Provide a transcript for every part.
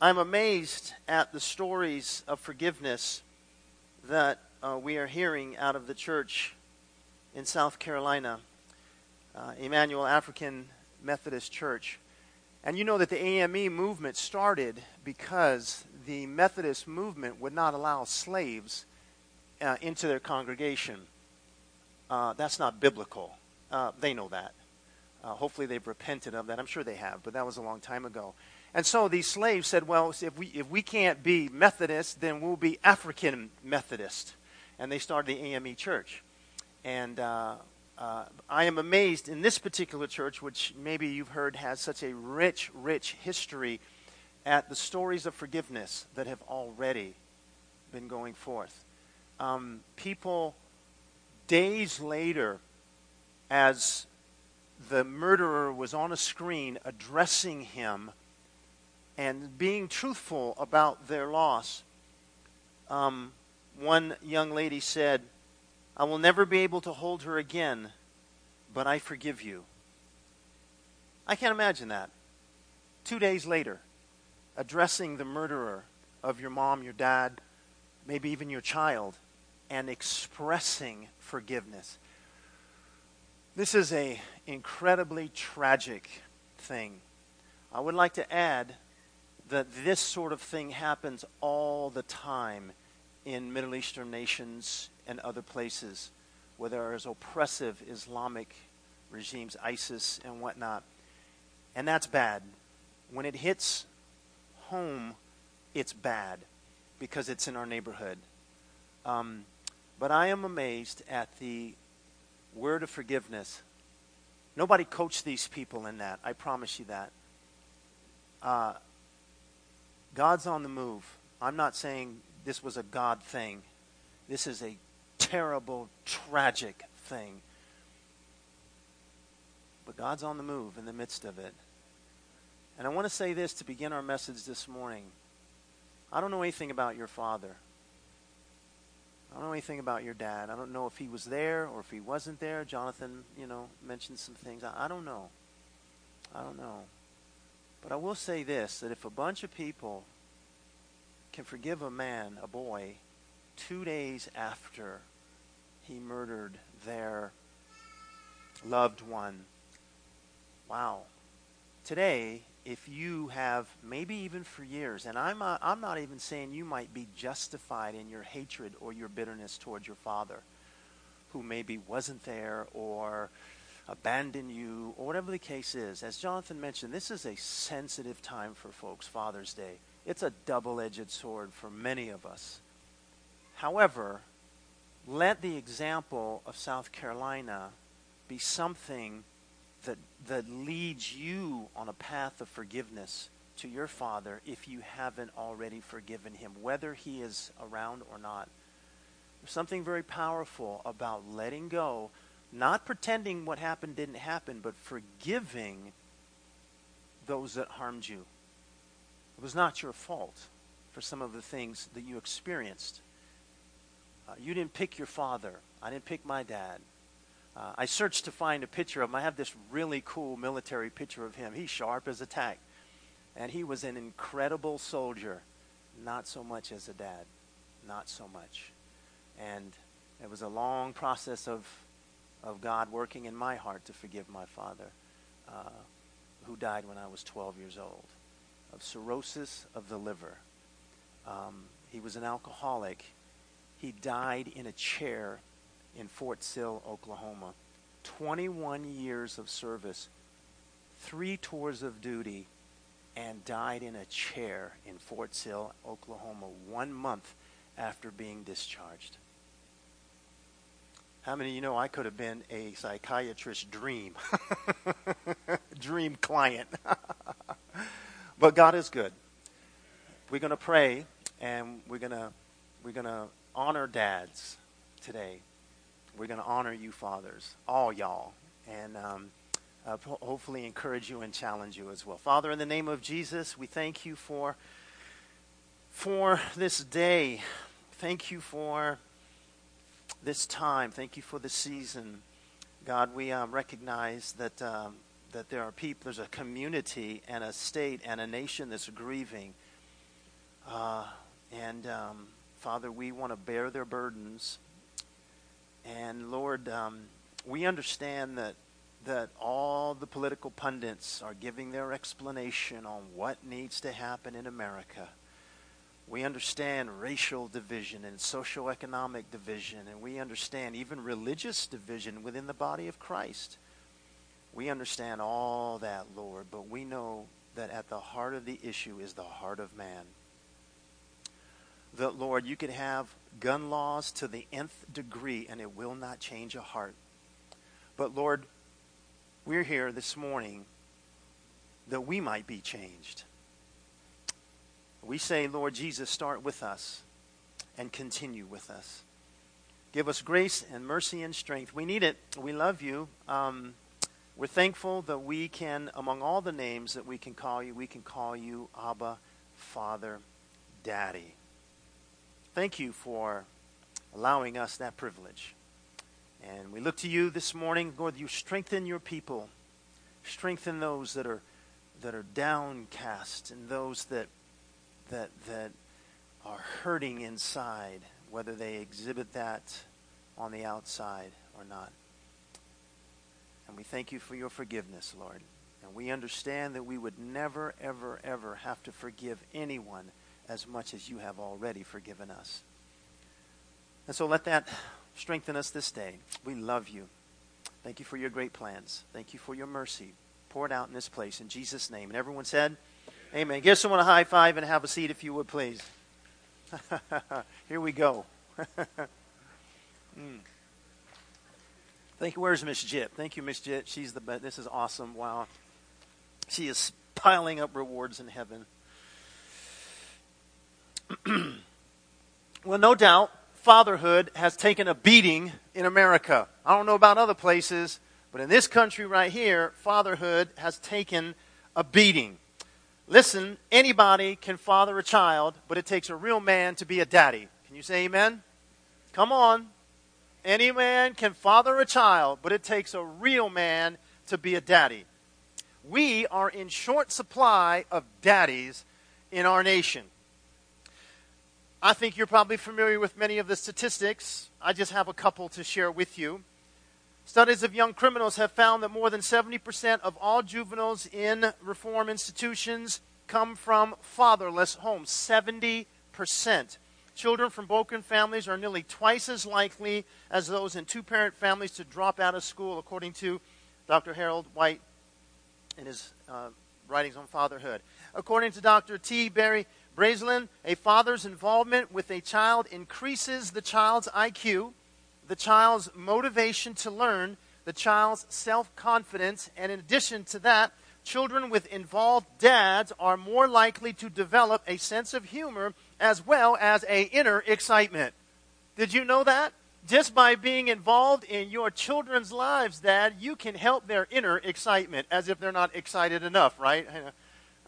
I'm amazed at the stories of forgiveness that uh, we are hearing out of the church in South Carolina, uh, Emanuel African Methodist Church. And you know that the AME movement started because the Methodist movement would not allow slaves uh, into their congregation. Uh, that's not biblical. Uh, they know that. Uh, hopefully, they've repented of that. I'm sure they have, but that was a long time ago. And so these slaves said, well, if we, if we can't be Methodist, then we'll be African Methodist. And they started the AME church. And uh, uh, I am amazed in this particular church, which maybe you've heard has such a rich, rich history, at the stories of forgiveness that have already been going forth. Um, people, days later, as the murderer was on a screen addressing him and being truthful about their loss. Um, one young lady said, I will never be able to hold her again, but I forgive you. I can't imagine that. Two days later, addressing the murderer of your mom, your dad, maybe even your child, and expressing forgiveness. This is a incredibly tragic thing. I would like to add that this sort of thing happens all the time in Middle Eastern nations and other places where there is oppressive Islamic regimes, ISIS and whatnot. And that's bad. When it hits home, it's bad because it's in our neighborhood. Um, but I am amazed at the word of forgiveness. Nobody coached these people in that. I promise you that. Uh, God's on the move. I'm not saying this was a God thing. This is a terrible, tragic thing. But God's on the move in the midst of it. And I want to say this to begin our message this morning. I don't know anything about your father. I don't know anything about your dad. I don't know if he was there or if he wasn't there. Jonathan, you know, mentioned some things. I, I don't know. I don't know. But I will say this that if a bunch of people can forgive a man, a boy, two days after he murdered their loved one, wow. Today, if you have maybe even for years, and I'm, I'm not even saying you might be justified in your hatred or your bitterness towards your father, who maybe wasn't there or abandoned you, or whatever the case is. As Jonathan mentioned, this is a sensitive time for folks, Father's Day. It's a double edged sword for many of us. However, let the example of South Carolina be something that, that leads you on a path of forgiveness to your Father if you haven't already forgiven him, whether he is around or not. There's something very powerful about letting go, not pretending what happened didn't happen, but forgiving those that harmed you. It was not your fault for some of the things that you experienced. Uh, you didn't pick your father. I didn't pick my dad. Uh, I searched to find a picture of him. I have this really cool military picture of him. He's sharp as a tack. And he was an incredible soldier, not so much as a dad. Not so much. And it was a long process of, of God working in my heart to forgive my father, uh, who died when I was 12 years old, of cirrhosis of the liver. Um, he was an alcoholic. He died in a chair in Fort Sill, Oklahoma. 21 years of service, three tours of duty, and died in a chair in Fort Sill, Oklahoma, one month after being discharged. How many of you know I could have been a psychiatrist dream? dream client. but God is good. We're going to pray and we're going to we're going to honor dads today we're going to honor you, fathers, all y'all, and um, uh, hopefully encourage you and challenge you as well. Father, in the name of Jesus, we thank you for for this day. Thank you for this time. Thank you for the season. God, we um, recognize that um, that there are people, there's a community and a state and a nation that's grieving Uh, and um, Father, we want to bear their burdens. And Lord, um, we understand that that all the political pundits are giving their explanation on what needs to happen in America. We understand racial division and socioeconomic division, and we understand even religious division within the body of Christ. We understand all that, Lord, but we know that at the heart of the issue is the heart of man. That, Lord, you could have gun laws to the nth degree, and it will not change a heart. But, Lord, we're here this morning that we might be changed. We say, Lord Jesus, start with us and continue with us. Give us grace and mercy and strength. We need it. We love you. Um, we're thankful that we can, among all the names that we can call you, we can call you Abba, Father, Daddy. Thank you for allowing us that privilege. And we look to you this morning, Lord, you strengthen your people. Strengthen those that are that are downcast and those that that that are hurting inside, whether they exhibit that on the outside or not. And we thank you for your forgiveness, Lord. And we understand that we would never, ever, ever have to forgive anyone as much as you have already forgiven us. And so let that strengthen us this day. We love you. Thank you for your great plans. Thank you for your mercy. Pour it out in this place in Jesus' name. And everyone said, Amen. Give someone a high five and have a seat if you would, please. Here we go. mm. Thank you. Where's Miss Jip? Thank you, Miss Jip. She's the best. This is awesome. Wow. She is piling up rewards in heaven. well, no doubt, fatherhood has taken a beating in America. I don't know about other places, but in this country right here, fatherhood has taken a beating. Listen, anybody can father a child, but it takes a real man to be a daddy. Can you say amen? Come on. Any man can father a child, but it takes a real man to be a daddy. We are in short supply of daddies in our nation. I think you're probably familiar with many of the statistics. I just have a couple to share with you. Studies of young criminals have found that more than 70% of all juveniles in reform institutions come from fatherless homes. 70%. Children from broken families are nearly twice as likely as those in two parent families to drop out of school, according to Dr. Harold White in his uh, writings on fatherhood. According to Dr. T. Berry Brazelton, a father's involvement with a child increases the child's IQ the child's motivation to learn, the child's self confidence, and in addition to that, children with involved dads are more likely to develop a sense of humor as well as a inner excitement. Did you know that? Just by being involved in your children's lives, Dad, you can help their inner excitement as if they're not excited enough, right?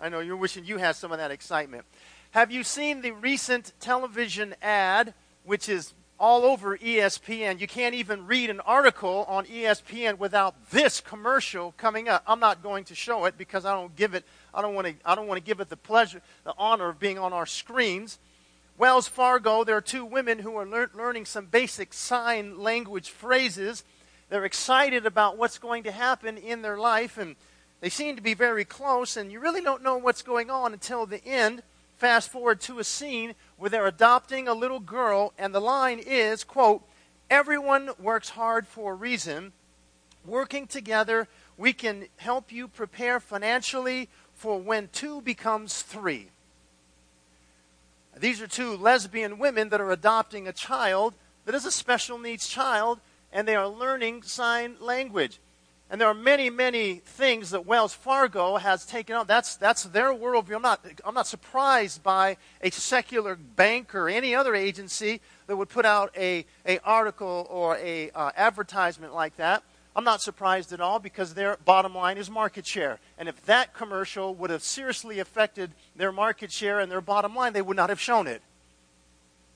I know you're wishing you had some of that excitement. Have you seen the recent television ad, which is all over ESPN. You can't even read an article on ESPN without this commercial coming up. I'm not going to show it because I don't give it I don't want to I don't want to give it the pleasure the honor of being on our screens. Wells Fargo, there are two women who are lear- learning some basic sign language phrases. They're excited about what's going to happen in their life and they seem to be very close and you really don't know what's going on until the end fast forward to a scene where they're adopting a little girl, and the line is, quote, everyone works hard for a reason. Working together, we can help you prepare financially for when two becomes three. These are two lesbian women that are adopting a child that is a special needs child, and they are learning sign language. And there are many, many things that Wells Fargo has taken on. That's, that's their worldview. I'm not, I'm not surprised by a secular bank or any other agency that would put out a, a article or a uh, advertisement like that. I'm not surprised at all because their bottom line is market share. And if that commercial would have seriously affected their market share and their bottom line, they would not have shown it.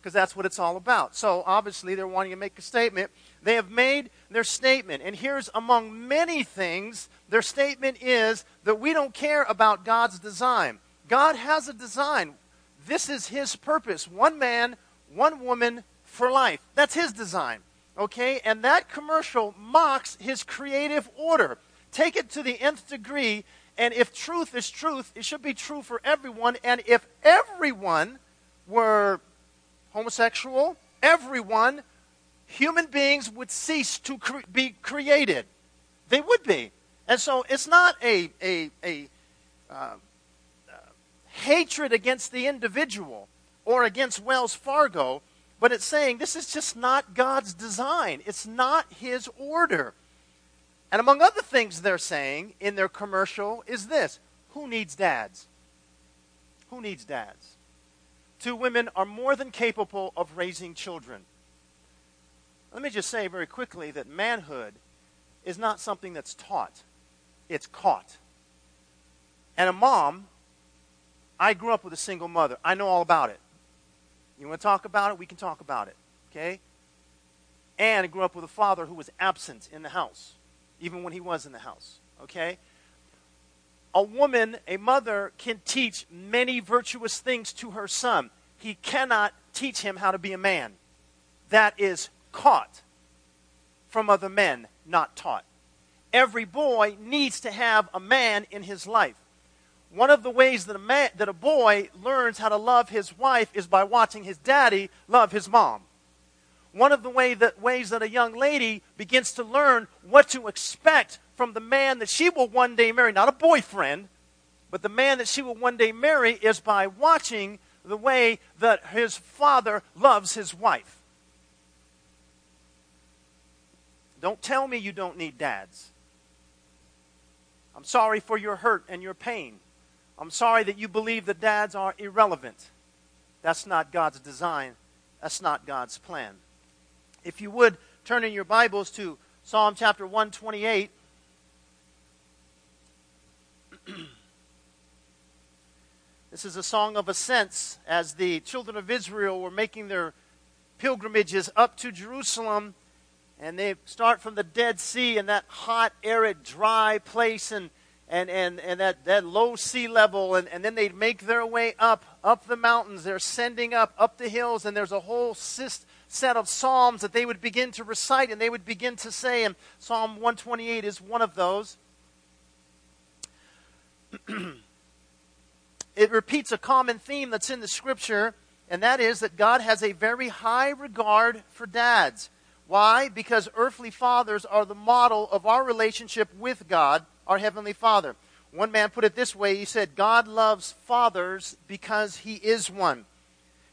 Because that's what it's all about. So obviously, they're wanting to make a statement they have made their statement. And here's among many things, their statement is that we don't care about God's design. God has a design. This is his purpose. One man, one woman for life. That's his design. Okay? And that commercial mocks his creative order. Take it to the nth degree, and if truth is truth, it should be true for everyone. And if everyone were homosexual, everyone, human beings would cease to cre- be created. They would be. And so it's not a, a, a uh, uh, hatred against the individual or against Wells Fargo, but it's saying this is just not God's design. It's not His order. And among other things they're saying in their commercial is this Who needs dads? Who needs dads? Two women are more than capable of raising children. Let me just say very quickly that manhood is not something that's taught, it's caught. And a mom, I grew up with a single mother. I know all about it. You want to talk about it? We can talk about it. Okay? And I grew up with a father who was absent in the house, even when he was in the house. Okay? A woman, a mother, can teach many virtuous things to her son. He cannot teach him how to be a man. That is caught from other men, not taught. Every boy needs to have a man in his life. One of the ways that a, man, that a boy learns how to love his wife is by watching his daddy love his mom. One of the way that, ways that a young lady begins to learn what to expect from the man that she will one day marry, not a boyfriend, but the man that she will one day marry, is by watching the way that his father loves his wife. Don't tell me you don't need dads. I'm sorry for your hurt and your pain. I'm sorry that you believe that dads are irrelevant. That's not God's design. That's not God's plan. If you would turn in your Bibles to Psalm chapter 128. this is a song of ascents as the children of Israel were making their pilgrimages up to Jerusalem and they start from the Dead Sea and that hot, arid, dry place and, and, and, and that, that low sea level, and, and then they make their way up, up the mountains. They're sending up, up the hills, and there's a whole set of psalms that they would begin to recite and they would begin to say, and Psalm 128 is one of those. it repeats a common theme that's in the scripture, and that is that God has a very high regard for dads. Why? Because earthly fathers are the model of our relationship with God, our Heavenly Father. One man put it this way he said, God loves fathers because he is one.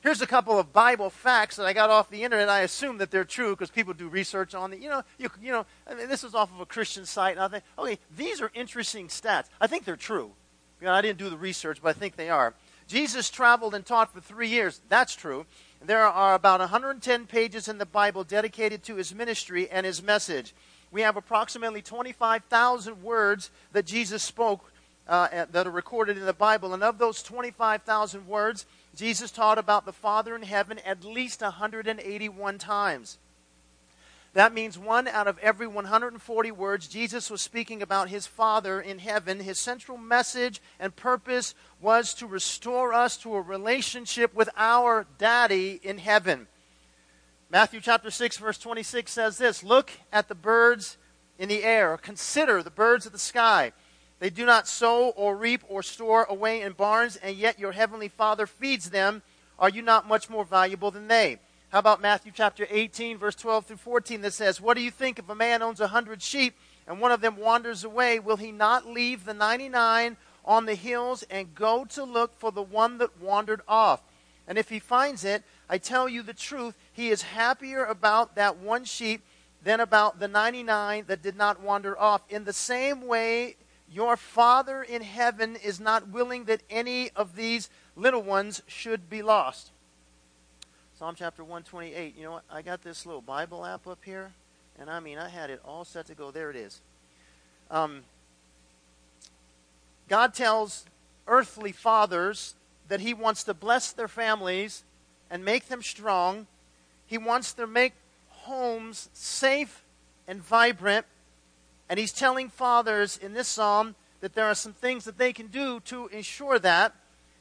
Here's a couple of Bible facts that I got off the internet. I assume that they're true because people do research on it. You know, you, you know, I mean, this is off of a Christian site, and I think, okay, these are interesting stats. I think they're true. You know, I didn't do the research, but I think they are. Jesus traveled and taught for three years. That's true. There are about 110 pages in the Bible dedicated to his ministry and his message. We have approximately 25,000 words that Jesus spoke uh, that are recorded in the Bible. And of those 25,000 words, Jesus taught about the Father in heaven at least 181 times. That means one out of every 140 words, Jesus was speaking about his Father in heaven. His central message and purpose was to restore us to a relationship with our daddy in heaven. Matthew chapter 6, verse 26 says this Look at the birds in the air, consider the birds of the sky. They do not sow or reap or store away in barns, and yet your heavenly Father feeds them. Are you not much more valuable than they? How about Matthew chapter 18, verse 12 through 14 that says, What do you think if a man owns a hundred sheep and one of them wanders away? Will he not leave the 99 on the hills and go to look for the one that wandered off? And if he finds it, I tell you the truth, he is happier about that one sheep than about the 99 that did not wander off. In the same way, your Father in heaven is not willing that any of these little ones should be lost. Psalm chapter 128. You know what? I got this little Bible app up here, and I mean, I had it all set to go. There it is. Um, God tells earthly fathers that He wants to bless their families and make them strong. He wants to make homes safe and vibrant. And He's telling fathers in this psalm that there are some things that they can do to ensure that.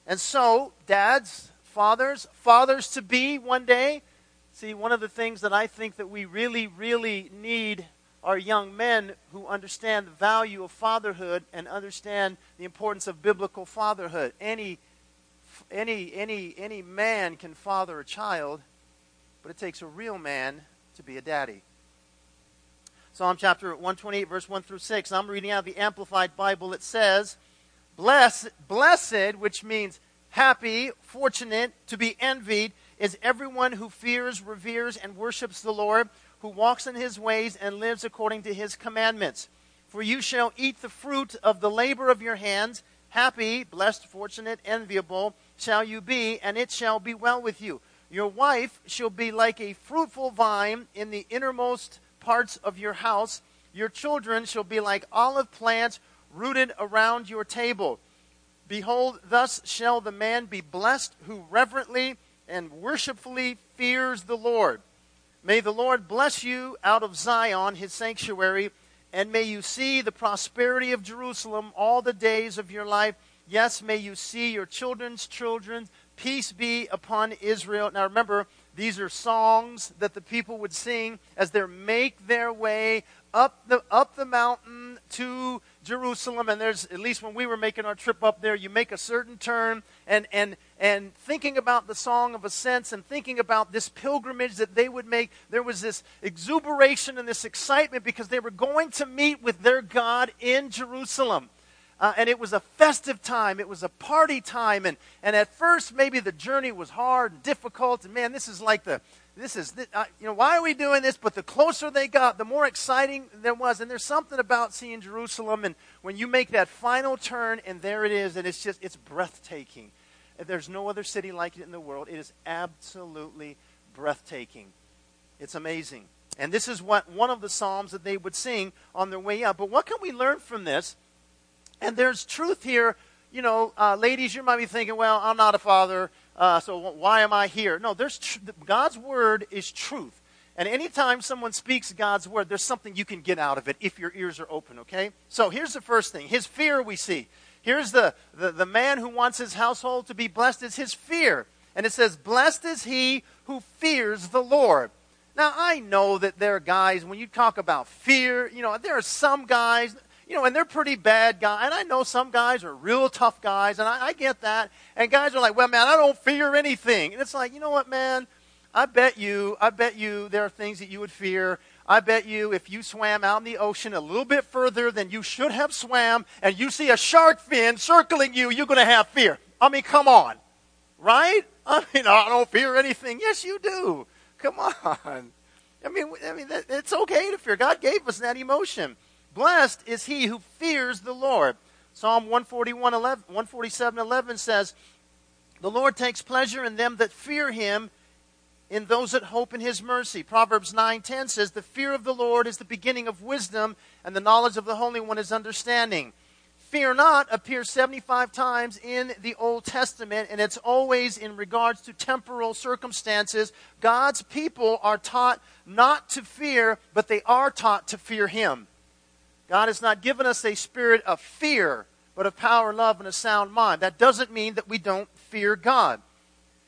And so, dads, fathers, fathers to be one day. See, one of the things that I think that we really, really need are young men who understand the value of fatherhood and understand the importance of biblical fatherhood. Any, any, any, any man can father a child, but it takes a real man to be a daddy. Psalm chapter 128, verse 1 through 6. I'm reading out the Amplified Bible. It says, Blessed, blessed, which means happy, fortunate, to be envied, is everyone who fears, reveres, and worships the Lord who walks in his ways and lives according to his commandments. For you shall eat the fruit of the labor of your hands. Happy, blessed, fortunate, enviable shall you be, and it shall be well with you. Your wife shall be like a fruitful vine in the innermost parts of your house. Your children shall be like olive plants rooted around your table. Behold, thus shall the man be blessed who reverently and worshipfully fears the Lord. May the Lord bless you out of Zion, his sanctuary, and may you see the prosperity of Jerusalem all the days of your life. Yes, may you see your children's children. Peace be upon Israel. Now remember, these are songs that the people would sing as they make their way up the, up the mountain to Jerusalem, and there's at least when we were making our trip up there, you make a certain turn, and and and thinking about the song of ascents and thinking about this pilgrimage that they would make, there was this exuberation and this excitement because they were going to meet with their God in Jerusalem. Uh, and it was a festive time. It was a party time. And, and at first, maybe the journey was hard and difficult. And man, this is like the, this is, uh, you know, why are we doing this? But the closer they got, the more exciting there was. And there's something about seeing Jerusalem, and when you make that final turn, and there it is, and it's just, it's breathtaking. There's no other city like it in the world. It is absolutely breathtaking. It's amazing. And this is what one of the psalms that they would sing on their way out. But what can we learn from this? And there's truth here. You know, uh, ladies, you might be thinking, well, I'm not a father. Uh, so why am I here? No, there's tr- God's word is truth. And anytime someone speaks God's word, there's something you can get out of it if your ears are open, okay? So here's the first thing his fear we see. Here's the, the, the man who wants his household to be blessed is his fear. And it says, Blessed is he who fears the Lord. Now, I know that there are guys, when you talk about fear, you know, there are some guys, you know, and they're pretty bad guys. And I know some guys are real tough guys, and I, I get that. And guys are like, well, man, I don't fear anything. And it's like, you know what, man? I bet you, I bet you there are things that you would fear. I bet you if you swam out in the ocean a little bit further than you should have swam, and you see a shark fin circling you, you're going to have fear. I mean, come on. Right? I mean, oh, I don't fear anything. Yes, you do. Come on. I mean, I mean, it's okay to fear. God gave us that emotion. Blessed is he who fears the Lord. Psalm 141, 11, 147 11 says, The Lord takes pleasure in them that fear him, in those that hope in his mercy. Proverbs 9:10 says, "The fear of the Lord is the beginning of wisdom, and the knowledge of the Holy One is understanding." Fear not appears 75 times in the Old Testament, and it's always in regards to temporal circumstances. God's people are taught not to fear, but they are taught to fear him. God has not given us a spirit of fear, but of power, love, and a sound mind. That doesn't mean that we don't fear God.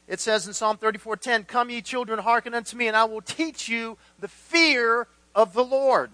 It says in Psalm 34:10, "Come ye children, hearken unto me, and I will teach you the fear of the Lord."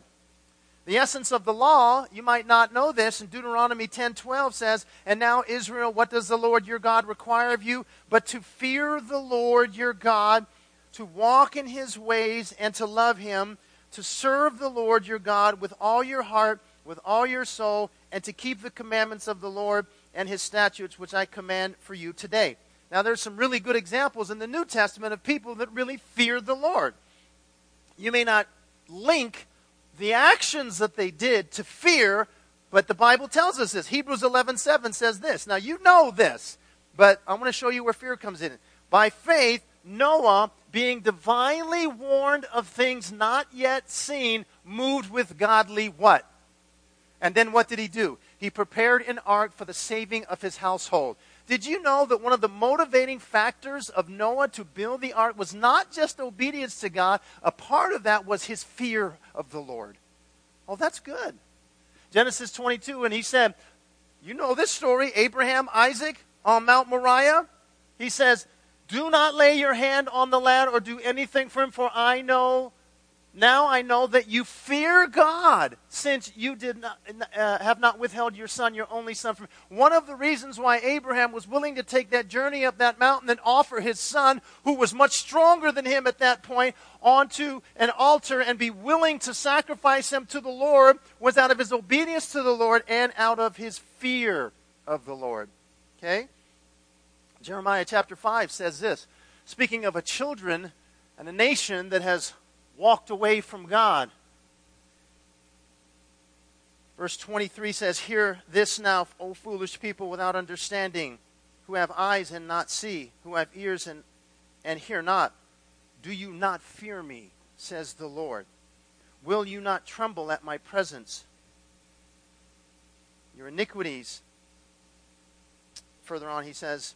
The essence of the law, you might not know this, in Deuteronomy 10:12 says, "And now Israel, what does the Lord your God require of you but to fear the Lord your God, to walk in his ways and to love him, to serve the Lord your God with all your heart, with all your soul, and to keep the commandments of the Lord and his statutes, which I command for you today. Now, there's some really good examples in the New Testament of people that really feared the Lord. You may not link the actions that they did to fear, but the Bible tells us this. Hebrews 11:7 says this. Now, you know this, but I want to show you where fear comes in. By faith, Noah, being divinely warned of things not yet seen, moved with godly what? And then what did he do? He prepared an ark for the saving of his household. Did you know that one of the motivating factors of Noah to build the ark was not just obedience to God, a part of that was his fear of the Lord? Oh, that's good. Genesis 22, and he said, You know this story Abraham, Isaac on Mount Moriah? He says, Do not lay your hand on the lad or do anything for him, for I know now I know that you fear God, since you did not uh, have not withheld your son, your only son, from one of the reasons why Abraham was willing to take that journey up that mountain and offer his son, who was much stronger than him at that point, onto an altar and be willing to sacrifice him to the Lord, was out of his obedience to the Lord and out of his fear of the Lord. Okay, Jeremiah chapter five says this, speaking of a children and a nation that has walked away from God. Verse 23 says, Hear this now, O foolish people without understanding, who have eyes and not see, who have ears and, and hear not. Do you not fear me, says the Lord? Will you not tremble at my presence? Your iniquities. Further on, he says,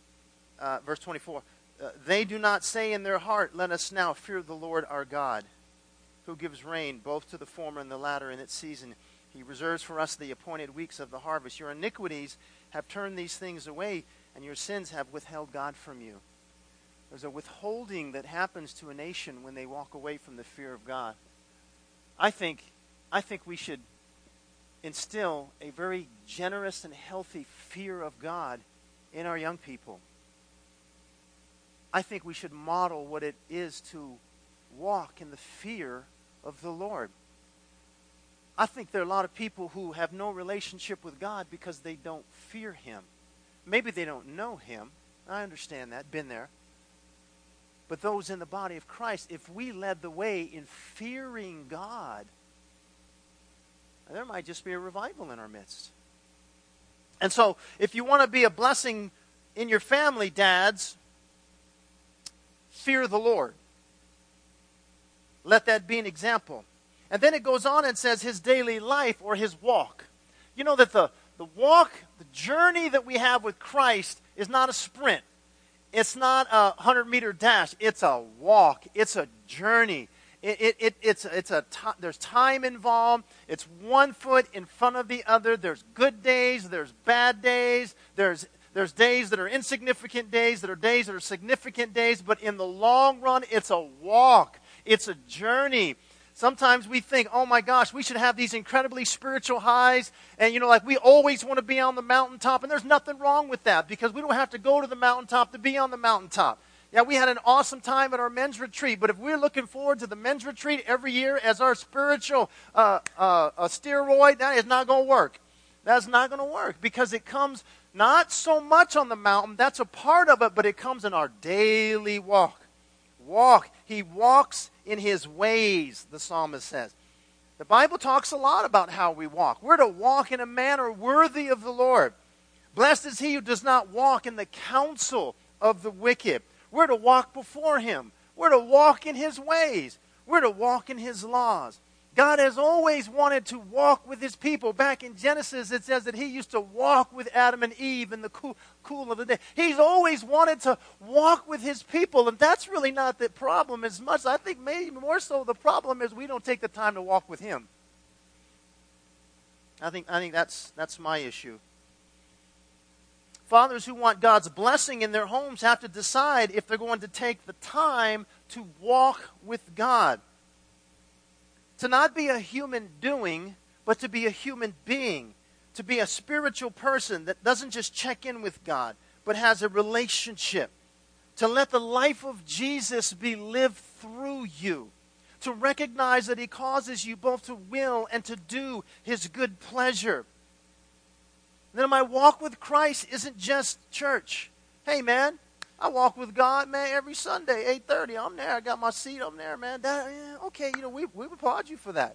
uh, verse 24, uh, they do not say in their heart, Let us now fear the Lord our God who gives rain both to the former and the latter in its season. He reserves for us the appointed weeks of the harvest. Your iniquities have turned these things away, and your sins have withheld God from you. There's a withholding that happens to a nation when they walk away from the fear of God. I think, I think we should instill a very generous and healthy fear of God in our young people. I think we should model what it is to walk in the fear of the Lord. I think there are a lot of people who have no relationship with God because they don't fear Him. Maybe they don't know Him. I understand that, been there. But those in the body of Christ, if we led the way in fearing God, there might just be a revival in our midst. And so, if you want to be a blessing in your family, dads, fear the Lord. Let that be an example. And then it goes on and says his daily life or his walk. You know that the, the walk, the journey that we have with Christ is not a sprint. It's not a 100 meter dash. It's a walk. It's a journey. It, it, it, it's, it's a t- there's time involved. It's one foot in front of the other. There's good days. There's bad days. There's, there's days that are insignificant days. That are days that are significant days. But in the long run, it's a walk. It's a journey. Sometimes we think, oh my gosh, we should have these incredibly spiritual highs. And, you know, like we always want to be on the mountaintop. And there's nothing wrong with that because we don't have to go to the mountaintop to be on the mountaintop. Yeah, we had an awesome time at our men's retreat, but if we're looking forward to the men's retreat every year as our spiritual uh, uh, steroid, that is not going to work. That's not going to work because it comes not so much on the mountain, that's a part of it, but it comes in our daily walk. Walk. He walks in his ways, the psalmist says. The Bible talks a lot about how we walk. We're to walk in a manner worthy of the Lord. Blessed is he who does not walk in the counsel of the wicked. We're to walk before him. We're to walk in his ways. We're to walk in his laws. God has always wanted to walk with his people. Back in Genesis, it says that he used to walk with Adam and Eve in the cool, cool of the day. He's always wanted to walk with his people, and that's really not the problem as much. I think maybe more so the problem is we don't take the time to walk with him. I think, I think that's, that's my issue. Fathers who want God's blessing in their homes have to decide if they're going to take the time to walk with God to not be a human doing, but to be a human being, to be a spiritual person that doesn't just check in with God, but has a relationship. To let the life of Jesus be lived through you. To recognize that He causes you both to will and to do His good pleasure. Then my walk with Christ isn't just church. Hey, man, I walk with God, man, every Sunday, 8.30. I'm there. I got my seat I'm there, man. That, yeah, okay, you know, we, we applaud you for that.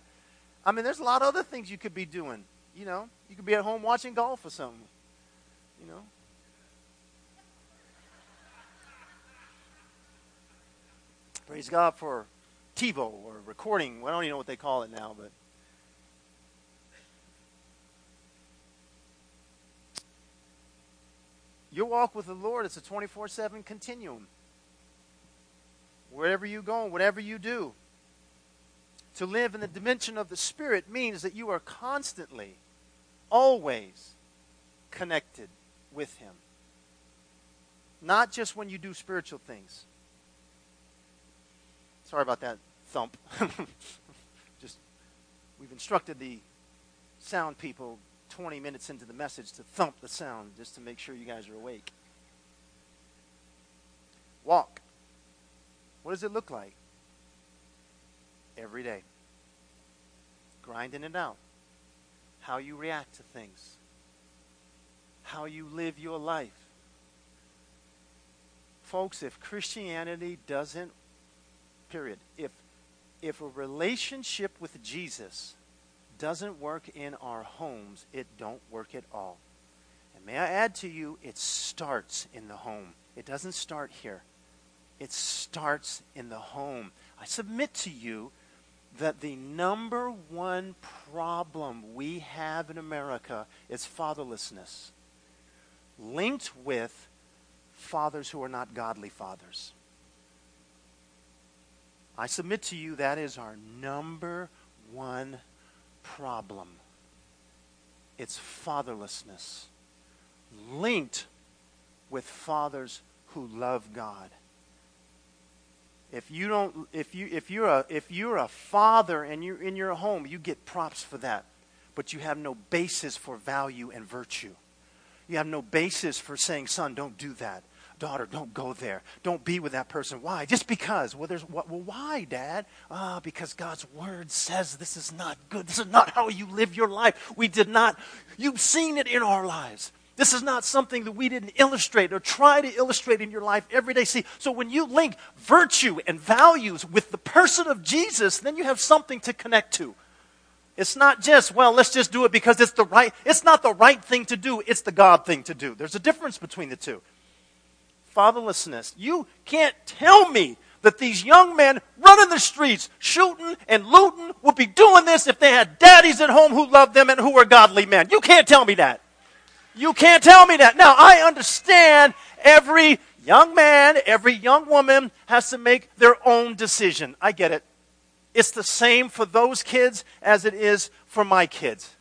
I mean, there's a lot of other things you could be doing. You know, you could be at home watching golf or something. You know. Praise God for TiVo or recording. I don't even know what they call it now, but Your walk with the Lord is a 24 7 continuum. Wherever you go, whatever you do, to live in the dimension of the Spirit means that you are constantly, always connected with Him. not just when you do spiritual things. Sorry about that thump. just we've instructed the sound people 20 minutes into the message to thump the sound just to make sure you guys are awake. Walk. What does it look like? Every day. Grinding it out. How you react to things. How you live your life. Folks, if Christianity doesn't, period, if, if a relationship with Jesus doesn't work in our homes, it don't work at all. And may I add to you, it starts in the home. It doesn't start here. It starts in the home. I submit to you that the number one problem we have in America is fatherlessness, linked with fathers who are not godly fathers. I submit to you that is our number one problem. It's fatherlessness, linked with fathers who love God. If you don't, if you if you're a if you're a father and you're in your home, you get props for that, but you have no basis for value and virtue. You have no basis for saying, "Son, don't do that." Daughter, don't go there. Don't be with that person. Why? Just because. Well, there's what? Well, why, Dad? Ah, because God's word says this is not good. This is not how you live your life. We did not. You've seen it in our lives. This is not something that we didn't illustrate or try to illustrate in your life every day. See, so when you link virtue and values with the person of Jesus, then you have something to connect to. It's not just, well, let's just do it because it's the right, it's not the right thing to do, it's the God thing to do. There's a difference between the two fatherlessness. You can't tell me that these young men running the streets, shooting and looting, would be doing this if they had daddies at home who loved them and who were godly men. You can't tell me that. You can't tell me that. Now, I understand every young man, every young woman has to make their own decision. I get it. It's the same for those kids as it is for my kids.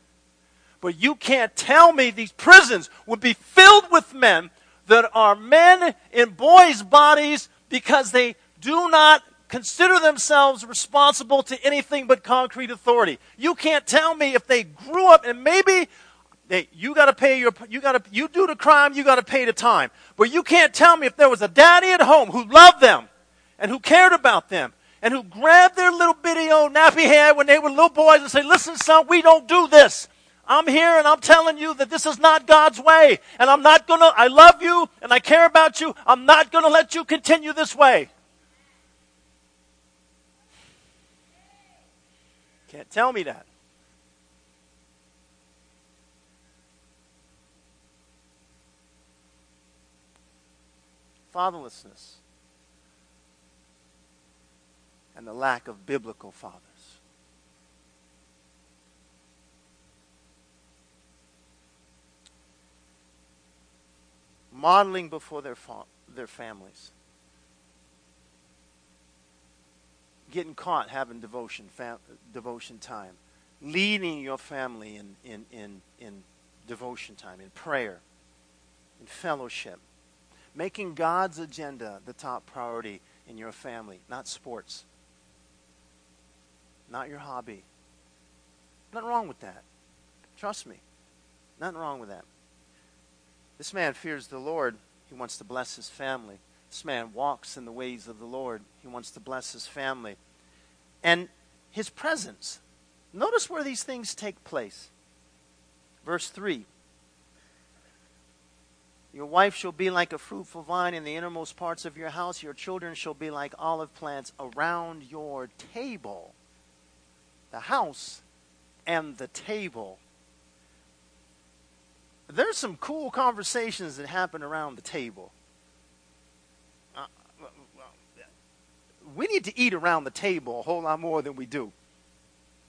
But you can't tell me these prisons would be filled with men that are men in boys' bodies because they do not consider themselves responsible to anything but concrete authority. You can't tell me if they grew up and maybe they, you got to pay your you got to you do the crime, you got to pay the time. But you can't tell me if there was a daddy at home who loved them and who cared about them and who grabbed their little bitty old nappy head when they were little boys and say, "Listen, son, we don't do this." I'm here and I'm telling you that this is not God's way. And I'm not going to, I love you and I care about you. I'm not going to let you continue this way. Can't tell me that. Fatherlessness and the lack of biblical father. Modeling before their, fa- their families. Getting caught having devotion, fam- devotion time. Leading your family in, in, in, in devotion time, in prayer, in fellowship. Making God's agenda the top priority in your family, not sports, not your hobby. Nothing wrong with that. Trust me. Nothing wrong with that. This man fears the Lord. He wants to bless his family. This man walks in the ways of the Lord. He wants to bless his family. And his presence. Notice where these things take place. Verse 3 Your wife shall be like a fruitful vine in the innermost parts of your house. Your children shall be like olive plants around your table. The house and the table there's some cool conversations that happen around the table. Uh, we need to eat around the table a whole lot more than we do.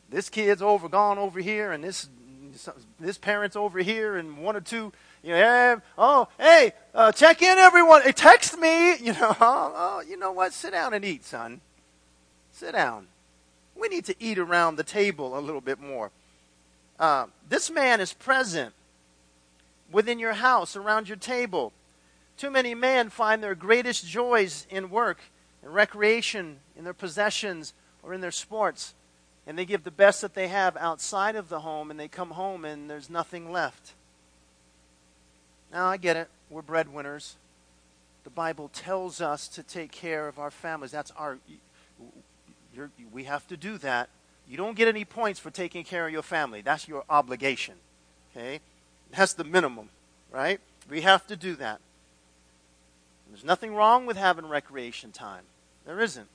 This kid's over, gone over here, and this this parent's over here, and one or two, you know, oh, hey, uh, check in, everyone. Hey, text me, you know. Oh, oh, you know what? Sit down and eat, son. Sit down. We need to eat around the table a little bit more. Uh, this man is present within your house, around your table. Too many men find their greatest joys in work, in recreation, in their possessions, or in their sports. And they give the best that they have outside of the home, and they come home and there's nothing left. Now, I get it. We're breadwinners. The Bible tells us to take care of our families. That's our. we have to do that. You don't get any points for taking care of your family. That's your obligation. Okay? That's the minimum, right? We have to do that. There's nothing wrong with having recreation time. There isn't.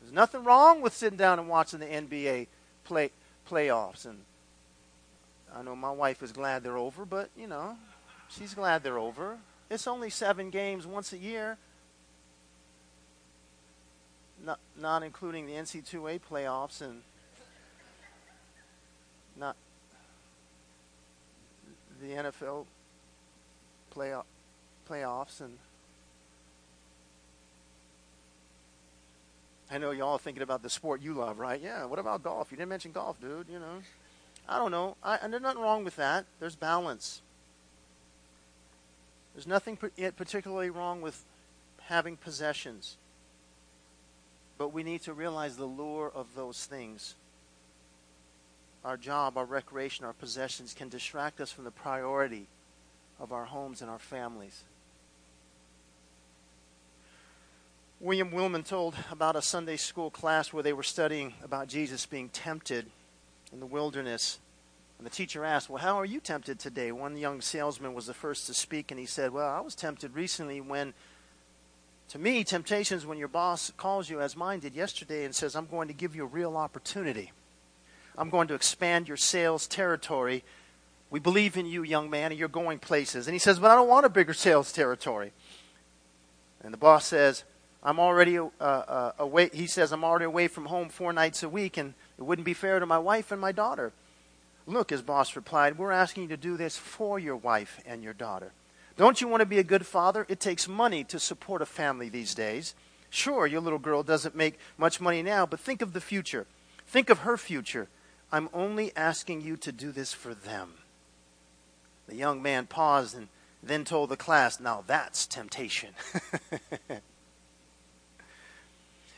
There's nothing wrong with sitting down and watching the NBA play playoffs. And I know my wife is glad they're over, but you know, she's glad they're over. It's only seven games once a year, not, not including the NCAA playoffs and not the NFL playoff, playoffs and I know y'all thinking about the sport you love, right? Yeah, what about golf? You didn't mention golf, dude, you know. I don't know. I, and there's nothing wrong with that. There's balance. There's nothing particularly wrong with having possessions. But we need to realize the lure of those things. Our job, our recreation, our possessions can distract us from the priority of our homes and our families. William Willimon told about a Sunday school class where they were studying about Jesus being tempted in the wilderness. And the teacher asked, Well, how are you tempted today? One young salesman was the first to speak, and he said, Well, I was tempted recently when, to me, temptation is when your boss calls you, as mine did yesterday, and says, I'm going to give you a real opportunity. I'm going to expand your sales territory. We believe in you, young man, and you're going places. And he says, But I don't want a bigger sales territory. And the boss says, I'm already uh, uh, away. He says, I'm already away from home four nights a week, and it wouldn't be fair to my wife and my daughter. Look, his boss replied, We're asking you to do this for your wife and your daughter. Don't you want to be a good father? It takes money to support a family these days. Sure, your little girl doesn't make much money now, but think of the future. Think of her future. I'm only asking you to do this for them. The young man paused and then told the class, Now that's temptation.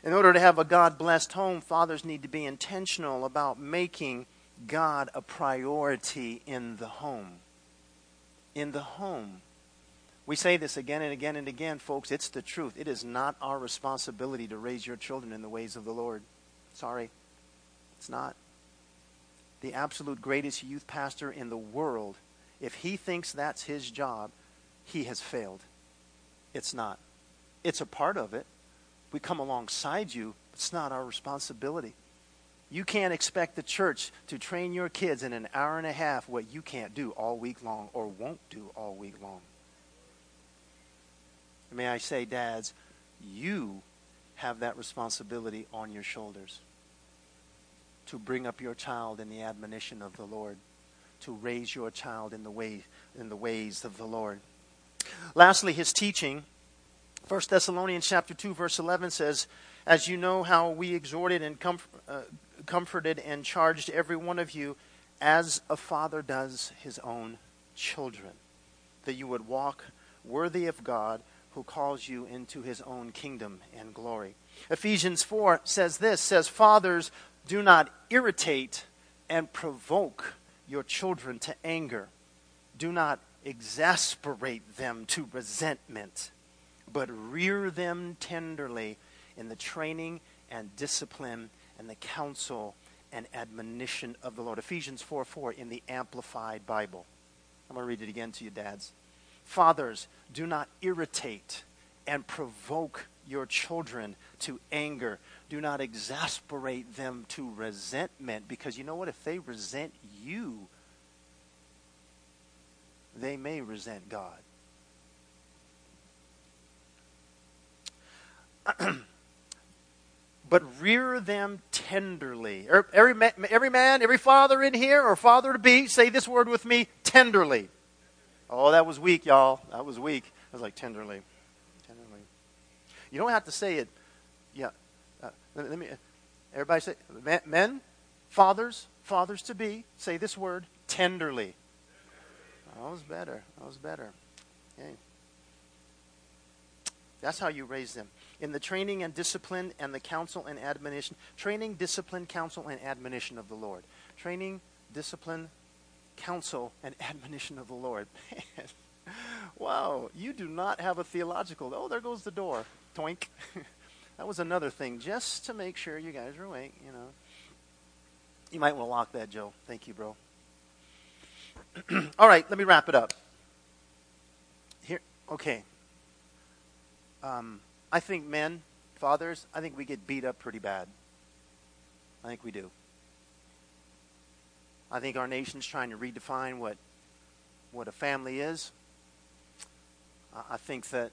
In order to have a God blessed home, fathers need to be intentional about making God a priority in the home. In the home. We say this again and again and again, folks. It's the truth. It is not our responsibility to raise your children in the ways of the Lord. Sorry. It's not. The absolute greatest youth pastor in the world, if he thinks that's his job, he has failed. It's not. It's a part of it we come alongside you. It's not our responsibility. You can't expect the church to train your kids in an hour and a half what you can't do all week long or won't do all week long. may I say, dads, you have that responsibility on your shoulders to bring up your child in the admonition of the Lord, to raise your child in the way in the ways of the Lord. Lastly, his teaching 1 Thessalonians chapter 2 verse 11 says, "As you know how we exhorted and comf- uh, comforted and charged every one of you as a father does his own children, that you would walk worthy of God who calls you into his own kingdom and glory." Ephesians 4 says this, says, "Fathers, do not irritate and provoke your children to anger. Do not exasperate them to resentment." but rear them tenderly in the training and discipline and the counsel and admonition of the Lord. Ephesians 4 4 in the Amplified Bible. I'm going to read it again to you, dads. Fathers, do not irritate and provoke your children to anger. Do not exasperate them to resentment because you know what? If they resent you, they may resent God. but rear them tenderly. Er, every every man, every father in here, or father to be, say this word with me tenderly. Oh, that was weak, y'all. That was weak. I was like, tenderly. Tenderly. You don't have to say it. Yeah. Uh, let, let, me, everybody say, men, fathers, fathers to be, say this word tenderly. That was better. That was better. Okay. That's how you raise them. In the training and discipline and the counsel and admonition. Training, discipline, counsel, and admonition of the Lord. Training, discipline, counsel, and admonition of the Lord. wow, you do not have a theological. Oh, there goes the door. Toink. that was another thing, just to make sure you guys are awake, you know. You might want to lock that, Joe. Thank you, bro. All right, let me wrap it up. Here, okay. Um, I think men, fathers, I think we get beat up pretty bad. I think we do. I think our nation's trying to redefine what what a family is. I think that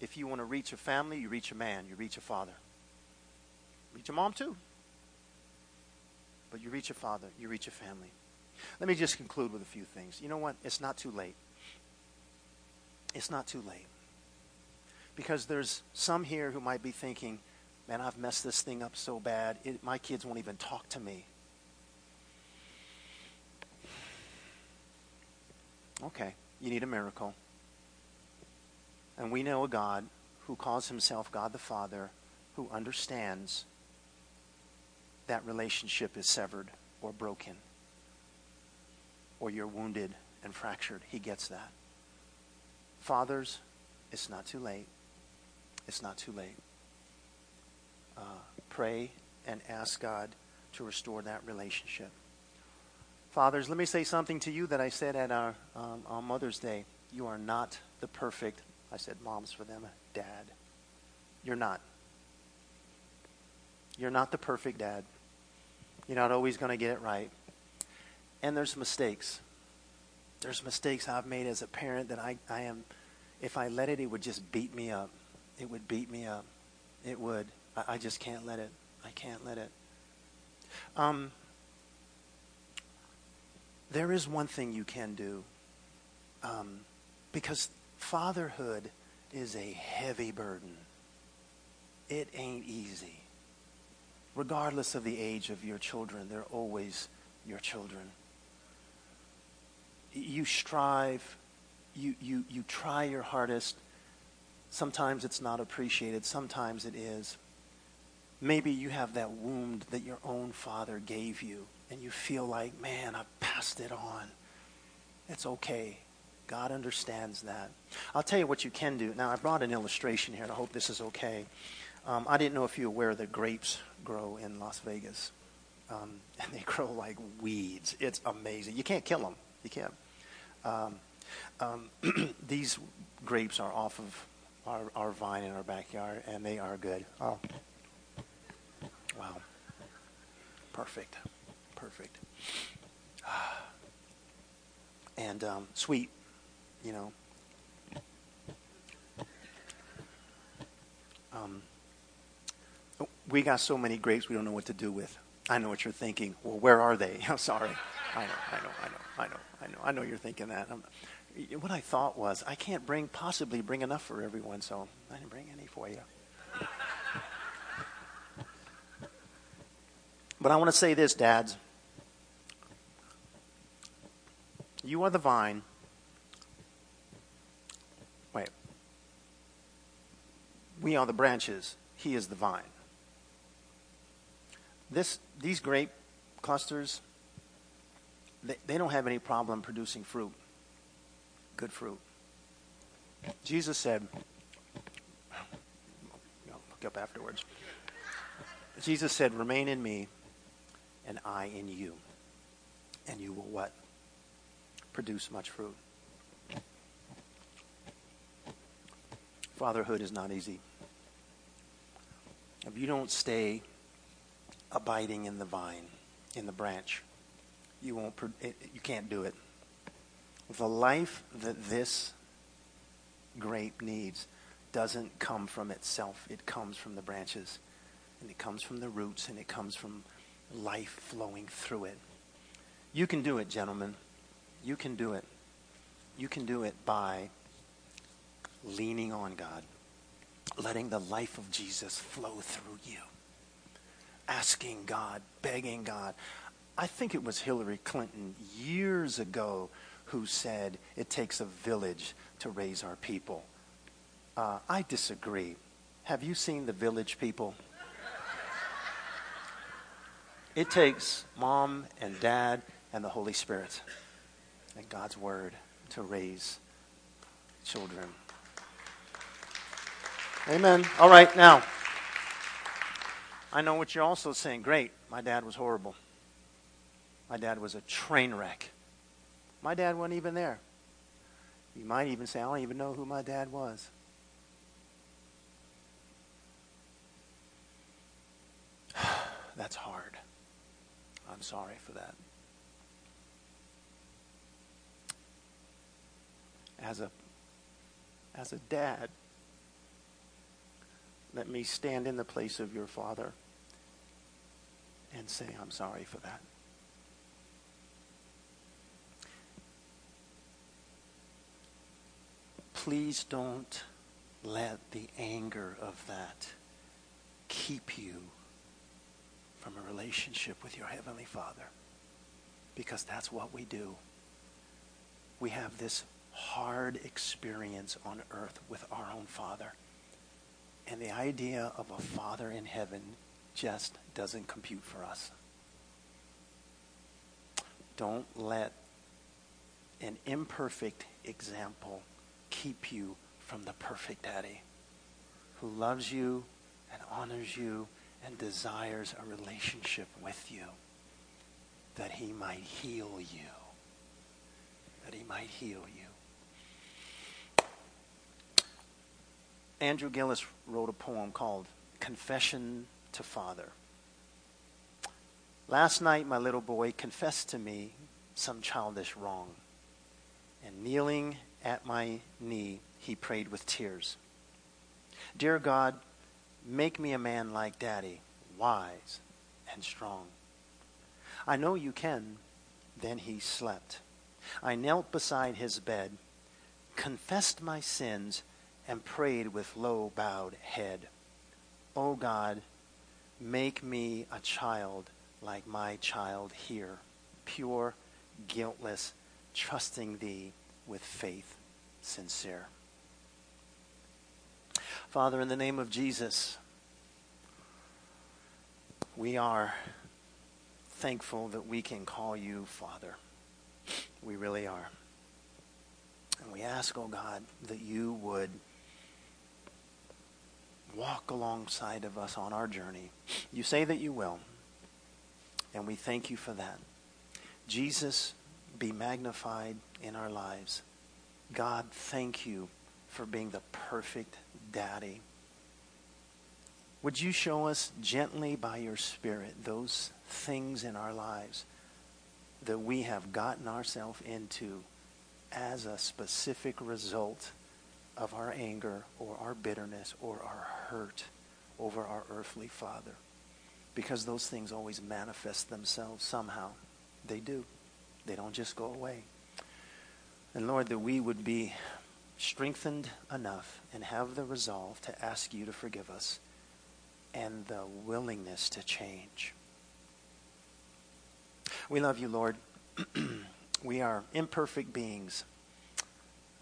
if you want to reach a family, you reach a man, you reach a father. Reach a mom too. But you reach a father, you reach a family. Let me just conclude with a few things. You know what? It's not too late. It's not too late. Because there's some here who might be thinking, man, I've messed this thing up so bad, it, my kids won't even talk to me. Okay, you need a miracle. And we know a God who calls himself God the Father who understands that relationship is severed or broken or you're wounded and fractured. He gets that. Fathers, it's not too late. It's not too late. Uh, pray and ask God to restore that relationship. Fathers, let me say something to you that I said at our um, on Mother's Day. You are not the perfect, I said moms for them, dad. You're not. You're not the perfect dad. You're not always going to get it right. And there's mistakes. There's mistakes I've made as a parent that I, I am, if I let it, it would just beat me up. It would beat me up. It would. I, I just can't let it. I can't let it. Um, there is one thing you can do um, because fatherhood is a heavy burden. It ain't easy. Regardless of the age of your children, they're always your children you strive, you, you, you try your hardest. Sometimes it's not appreciated, sometimes it is. Maybe you have that wound that your own father gave you, and you feel like, man, I passed it on. It's okay. God understands that. I'll tell you what you can do. Now, I brought an illustration here, and I hope this is okay. Um, I didn't know if you're aware that grapes grow in Las Vegas. Um, and they grow like weeds. It's amazing. You can't kill them. You can't. Um, um, these grapes are off of our, our vine in our backyard, and they are good. Oh, wow. Perfect. Perfect. And um, sweet, you know. Um, we got so many grapes we don't know what to do with. I know what you're thinking. Well, where are they? I'm sorry. I know, I know, I know, I know. I know, I know you're thinking that. I'm, what I thought was, I can't bring possibly bring enough for everyone, so I didn't bring any for you. but I want to say this, dads. You are the vine. We are the branches. He is the vine. This, these grape clusters, they, they don't have any problem producing fruit, good fruit. Jesus said, look up afterwards. Jesus said, remain in me and I in you. And you will what? Produce much fruit. Fatherhood is not easy. If you don't stay abiding in the vine, in the branch, you won't you can't do it. The life that this grape needs doesn't come from itself. It comes from the branches and it comes from the roots and it comes from life flowing through it. You can do it gentlemen. You can do it. You can do it by leaning on god letting the life of jesus flow through you asking god begging god I think it was Hillary Clinton years ago who said it takes a village to raise our people. Uh, I disagree. Have you seen the village people? It takes mom and dad and the Holy Spirit and God's Word to raise children. Amen. All right, now, I know what you're also saying. Great, my dad was horrible. My dad was a train wreck. My dad wasn't even there. You might even say, I don't even know who my dad was. That's hard. I'm sorry for that. As a as a dad, let me stand in the place of your father and say, I'm sorry for that. Please don't let the anger of that keep you from a relationship with your Heavenly Father. Because that's what we do. We have this hard experience on earth with our own Father. And the idea of a Father in heaven just doesn't compute for us. Don't let an imperfect example keep you from the perfect daddy who loves you and honors you and desires a relationship with you that he might heal you. That he might heal you. Andrew Gillies wrote a poem called Confession to Father. Last night, my little boy confessed to me some childish wrong. And kneeling at my knee, he prayed with tears. Dear God, make me a man like Daddy, wise and strong. I know you can. Then he slept. I knelt beside his bed, confessed my sins, and prayed with low bowed head. O oh God, make me a child like my child here, pure, guiltless, trusting thee with faith sincere. Father, in the name of Jesus, we are thankful that we can call you Father. We really are. And we ask, oh God, that you would walk alongside of us on our journey. You say that you will. And we thank you for that. Jesus, be magnified in our lives. God, thank you for being the perfect daddy. Would you show us gently by your Spirit those things in our lives that we have gotten ourselves into as a specific result of our anger or our bitterness or our hurt over our earthly father? Because those things always manifest themselves somehow. They do. They don't just go away. And Lord, that we would be strengthened enough and have the resolve to ask you to forgive us and the willingness to change. We love you, Lord. we are imperfect beings.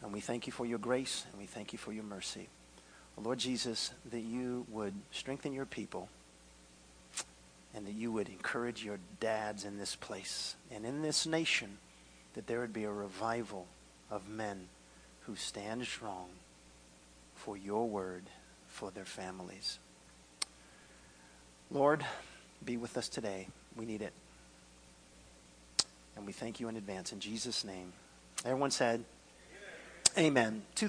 And we thank you for your grace and we thank you for your mercy. Oh, Lord Jesus, that you would strengthen your people and that you would encourage your dads in this place and in this nation, that there would be a revival of men who stand strong for your word for their families. Lord, be with us today. We need it. And we thank you in advance. In Jesus' name. Everyone said, Amen. Two